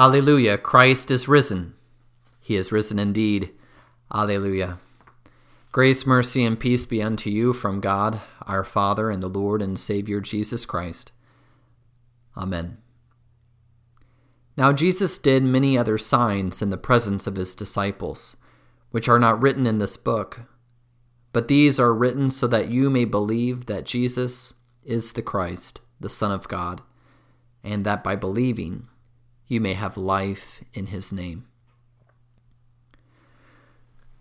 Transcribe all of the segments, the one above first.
Alleluia, Christ is risen. He is risen indeed. Alleluia. Grace, mercy, and peace be unto you from God, our Father, and the Lord and Savior Jesus Christ. Amen. Now Jesus did many other signs in the presence of his disciples, which are not written in this book, but these are written so that you may believe that Jesus is the Christ, the Son of God, and that by believing you may have life in his name.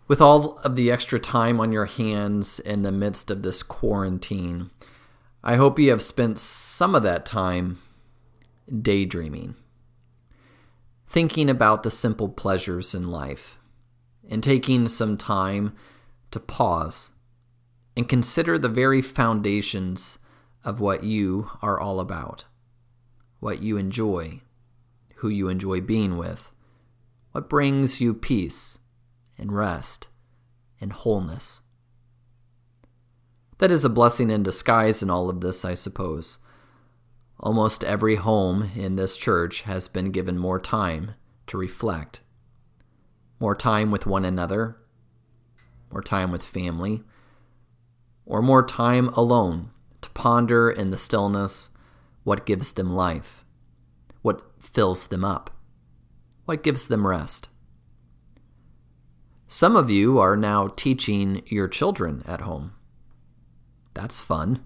With all of the extra time on your hands in the midst of this quarantine, I hope you have spent some of that time daydreaming, thinking about the simple pleasures in life, and taking some time to pause and consider the very foundations of what you are all about, what you enjoy who you enjoy being with, what brings you peace and rest and wholeness. That is a blessing in disguise in all of this, I suppose. Almost every home in this church has been given more time to reflect, more time with one another, more time with family, or more time alone to ponder in the stillness what gives them life fills them up, what gives them rest. Some of you are now teaching your children at home. That's fun.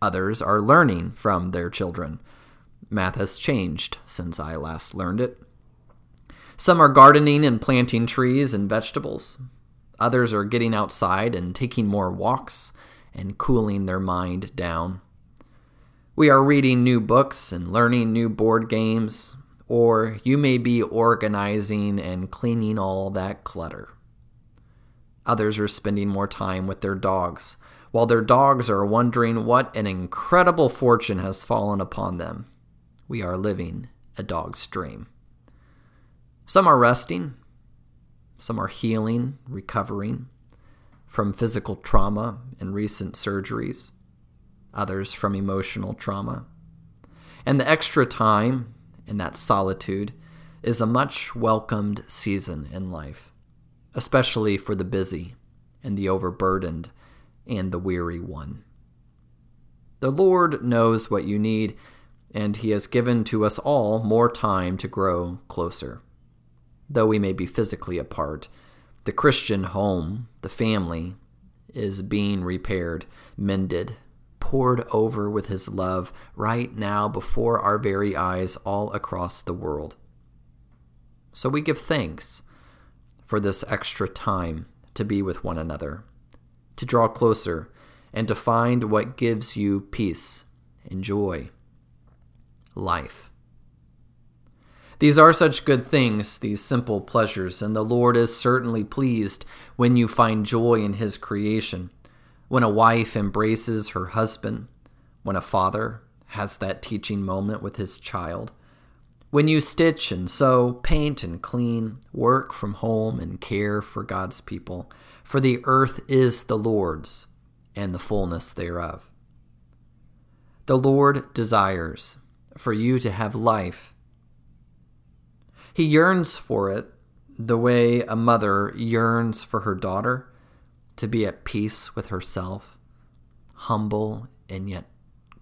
Others are learning from their children. Math has changed since I last learned it. Some are gardening and planting trees and vegetables. Others are getting outside and taking more walks and cooling their mind down. We are reading new books and learning new board games, or you may be organizing and cleaning all that clutter. Others are spending more time with their dogs, while their dogs are wondering what an incredible fortune has fallen upon them. We are living a dog's dream. Some are resting, some are healing, recovering from physical trauma and recent surgeries others from emotional trauma. And the extra time in that solitude is a much welcomed season in life, especially for the busy and the overburdened and the weary one. The Lord knows what you need, and He has given to us all more time to grow closer. Though we may be physically apart, the Christian home, the family, is being repaired, mended, poured over with his love right now before our very eyes all across the world. So we give thanks for this extra time to be with one another, to draw closer, and to find what gives you peace and joy, life. These are such good things, these simple pleasures, and the Lord is certainly pleased when you find joy in His creation when a wife embraces her husband, when a father has that teaching moment with his child, when you stitch and sew, paint and clean, work from home and care for God's people, for the earth is the Lord's and the fullness thereof. The Lord desires for you to have life. He yearns for it the way a mother yearns for her daughter to be at peace with herself, humble and yet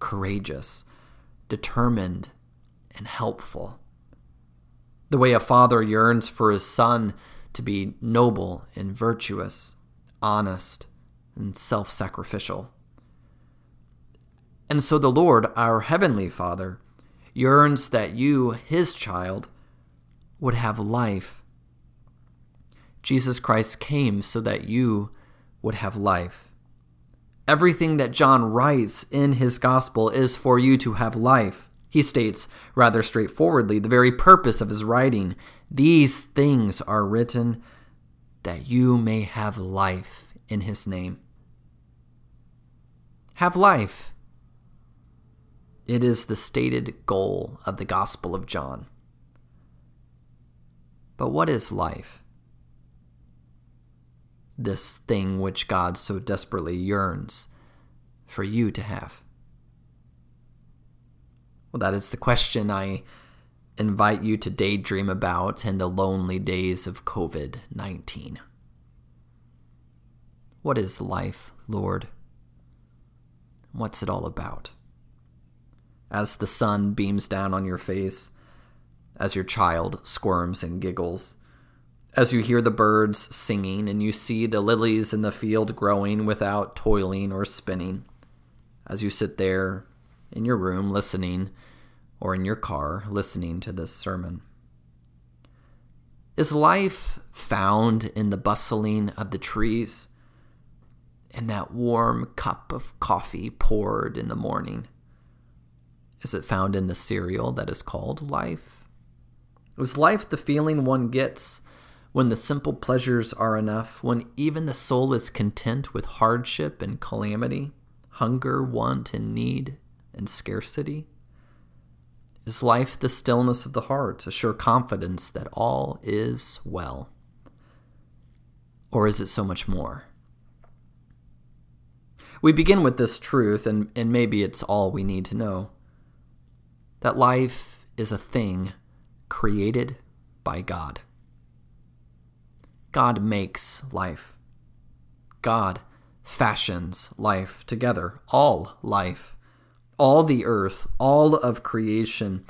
courageous, determined and helpful. The way a father yearns for his son to be noble and virtuous, honest and self sacrificial. And so the Lord, our Heavenly Father, yearns that you, his child, would have life. Jesus Christ came so that you would have life. Everything that John writes in his gospel is for you to have life. He states rather straightforwardly the very purpose of his writing these things are written that you may have life in his name. Have life. It is the stated goal of the Gospel of John. But what is life? This thing which God so desperately yearns for you to have? Well, that is the question I invite you to daydream about in the lonely days of COVID 19. What is life, Lord? What's it all about? As the sun beams down on your face, as your child squirms and giggles, as you hear the birds singing and you see the lilies in the field growing without toiling or spinning, as you sit there in your room listening or in your car listening to this sermon. Is life found in the bustling of the trees, in that warm cup of coffee poured in the morning? Is it found in the cereal that is called life? Is life the feeling one gets when the simple pleasures are enough, when even the soul is content with hardship and calamity, hunger, want, and need, and scarcity? Is life the stillness of the heart, a sure confidence that all is well? Or is it so much more? We begin with this truth, and, and maybe it's all we need to know that life is a thing created by God. God makes life. God fashions life together, all life all the earth, all of creation,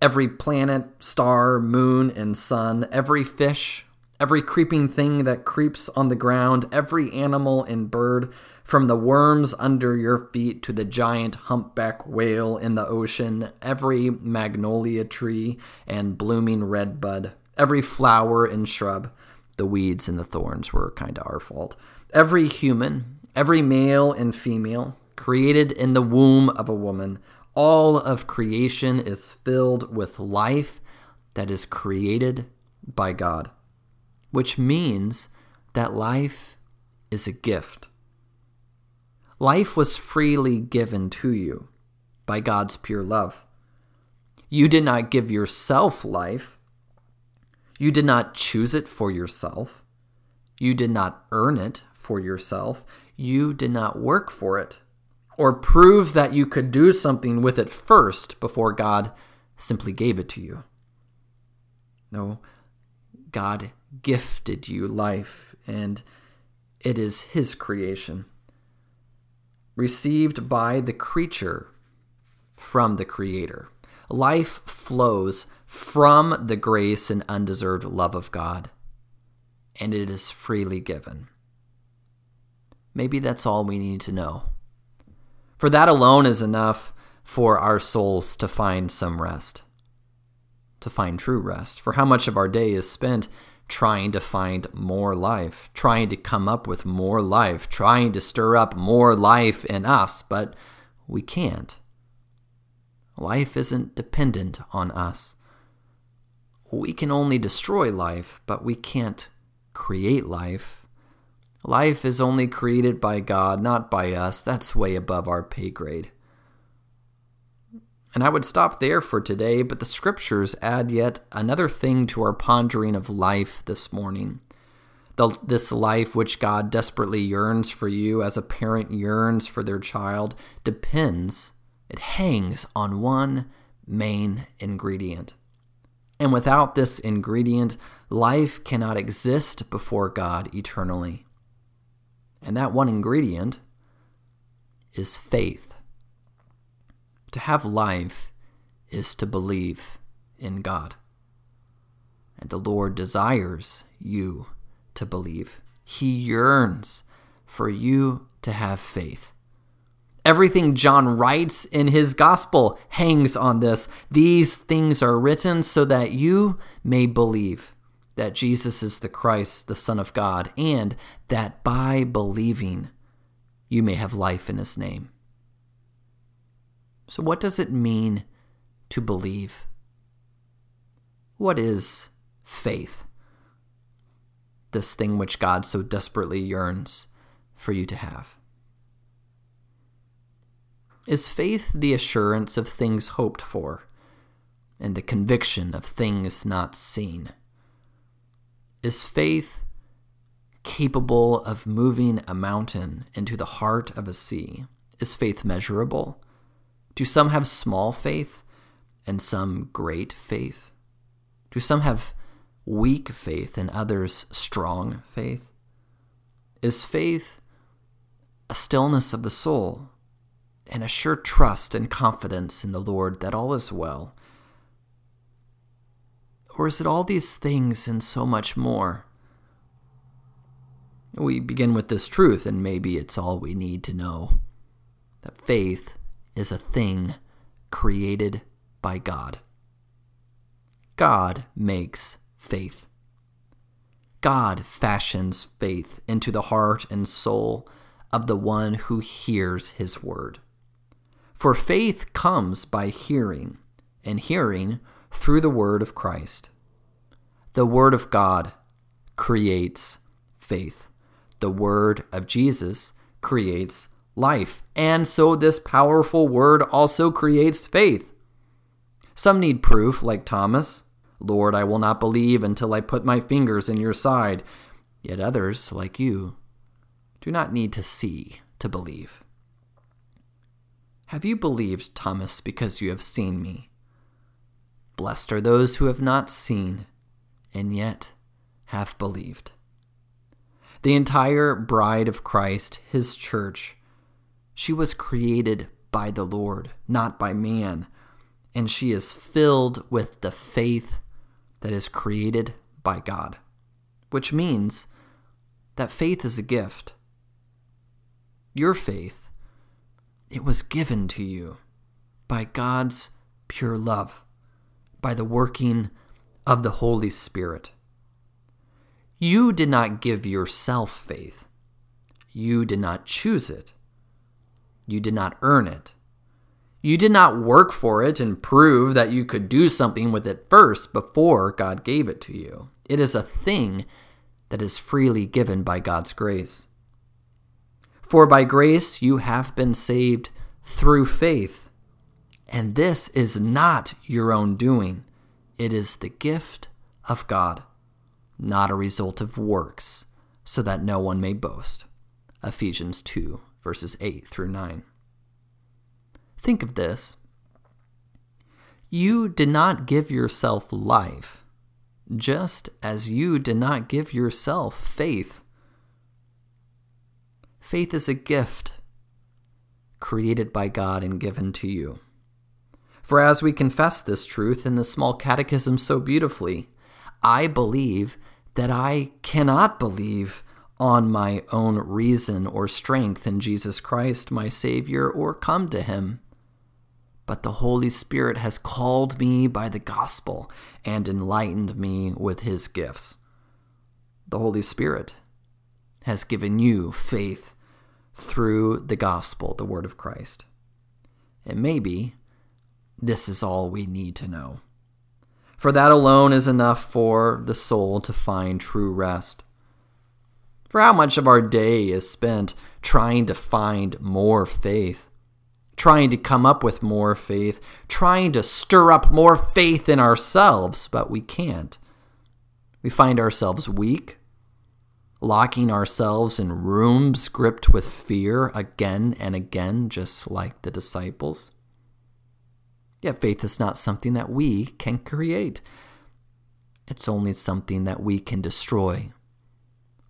every planet, star, moon, and sun, every fish, every creeping thing that creeps on the ground, every animal and bird, from the worms under your feet to the giant humpback whale in the ocean, every magnolia tree and blooming redbud, every flower and shrub. The weeds and the thorns were kind of our fault. Every human, every male and female, created in the womb of a woman. All of creation is filled with life that is created by God, which means that life is a gift. Life was freely given to you by God's pure love. You did not give yourself life. You did not choose it for yourself. You did not earn it for yourself. You did not work for it or prove that you could do something with it first before God simply gave it to you. No, God gifted you life, and it is His creation, received by the creature from the Creator. Life flows from the grace and undeserved love of God, and it is freely given. Maybe that's all we need to know. For that alone is enough for our souls to find some rest, to find true rest. For how much of our day is spent trying to find more life, trying to come up with more life, trying to stir up more life in us, but we can't. Life isn't dependent on us. We can only destroy life, but we can't create life. Life is only created by God, not by us. That's way above our pay grade. And I would stop there for today, but the scriptures add yet another thing to our pondering of life this morning. The, this life which God desperately yearns for you as a parent yearns for their child depends, it hangs on one main ingredient. And without this ingredient, life cannot exist before God eternally. And that one ingredient is faith. To have life is to believe in God. And the Lord desires you to believe. He yearns for you to have faith. Everything John writes in his gospel hangs on this. These things are written so that you may believe that Jesus is the Christ, the Son of God, and that by believing you may have life in his name. So, what does it mean to believe? What is faith? This thing which God so desperately yearns for you to have. Is faith the assurance of things hoped for and the conviction of things not seen? Is faith capable of moving a mountain into the heart of a sea? Is faith measurable? Do some have small faith and some great faith? Do some have weak faith and others strong faith? Is faith a stillness of the soul and a sure trust and confidence in the Lord that all is well? Or is it all these things and so much more? We begin with this truth, and maybe it's all we need to know that faith is a thing created by God. God makes faith. God fashions faith into the heart and soul of the one who hears his word. For faith comes by hearing, and hearing through the word of Christ. The word of God creates faith. The word of Jesus creates life. And so this powerful word also creates faith. Some need proof, like Thomas. Lord, I will not believe until I put my fingers in your side. Yet others, like you, do not need to see to believe. Have you believed, Thomas, because you have seen me? Blessed are those who have not seen and yet have believed. The entire bride of Christ, his church, she was created by the Lord, not by man, and she is filled with the faith that is created by God, which means that faith is a gift. Your faith, it was given to you by God's pure love, by the working of the Holy Spirit. You did not give yourself faith. You did not choose it. You did not earn it. You did not work for it and prove that you could do something with it first before God gave it to you. It is a thing that is freely given by God's grace. For by grace you have been saved through faith. And this is not your own doing, it is the gift of God, not a result of works, so that no one may boast. Ephesians 2, verses 8 through 9. Think of this. You did not give yourself life, just as you did not give yourself faith. Faith is a gift created by God and given to you. For as we confess this truth in the small catechism so beautifully, I believe that I cannot believe on my own reason or strength in Jesus Christ, my Savior, or come to Him but the Holy Spirit has called me by the gospel and enlightened me with his gifts. The Holy Spirit has given you faith through the gospel, the word of Christ. And maybe this is all we need to know. For that alone is enough for the soul to find true rest. For how much of our day is spent trying to find more faith? trying to come up with more faith, trying to stir up more faith in ourselves, but we can't. We find ourselves weak, locking ourselves in rooms gripped with fear again and again, just like the disciples. Yet faith is not something that we can create. It's only something that we can destroy,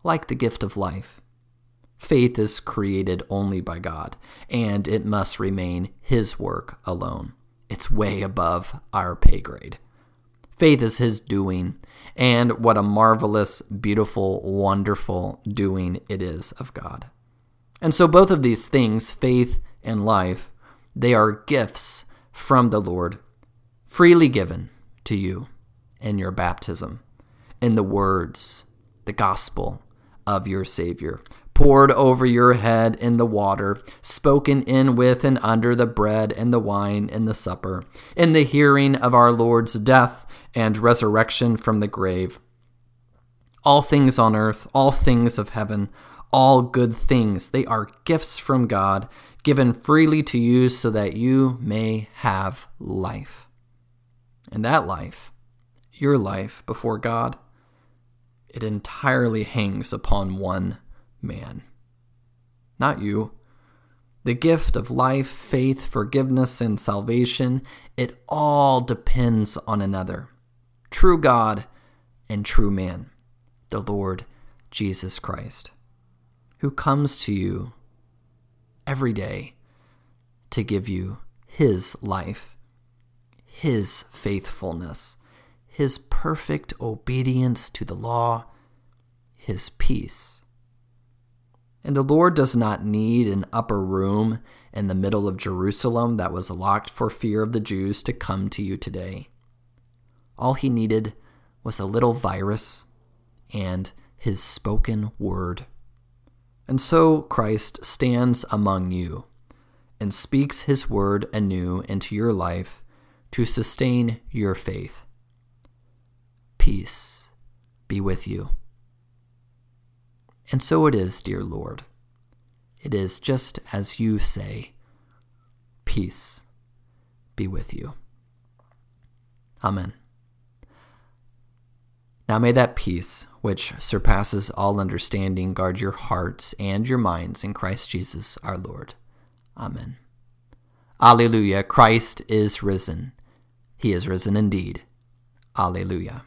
like the gift of life. Faith is created only by God, and it must remain His work alone. It's way above our pay grade. Faith is His doing, and what a marvelous, beautiful, wonderful doing it is of God. And so, both of these things, faith and life, they are gifts from the Lord, freely given to you in your baptism, in the words, the gospel of your Savior poured over your head in the water, spoken in with and under the bread and the wine in the supper, in the hearing of our Lord's death and resurrection from the grave. All things on earth, all things of heaven, all good things, they are gifts from God, given freely to you so that you may have life. And that life, your life before God, it entirely hangs upon one man. Not you. The gift of life, faith, forgiveness, and salvation, it all depends on another true God and true man, the Lord Jesus Christ, who comes to you every day to give you his life, his faithfulness, his perfect obedience to the law, his peace. And the Lord does not need an upper room in the middle of Jerusalem that was locked for fear of the Jews to come to you today. All he needed was a little virus and his spoken word. And so Christ stands among you and speaks his word anew into your life to sustain your faith. Peace be with you. And so it is, dear Lord. It is just as you say. Peace be with you. Amen. Now may that peace, which surpasses all understanding, guard your hearts and your minds in Christ Jesus our Lord. Amen. Alleluia. Christ is risen. He is risen indeed. Alleluia.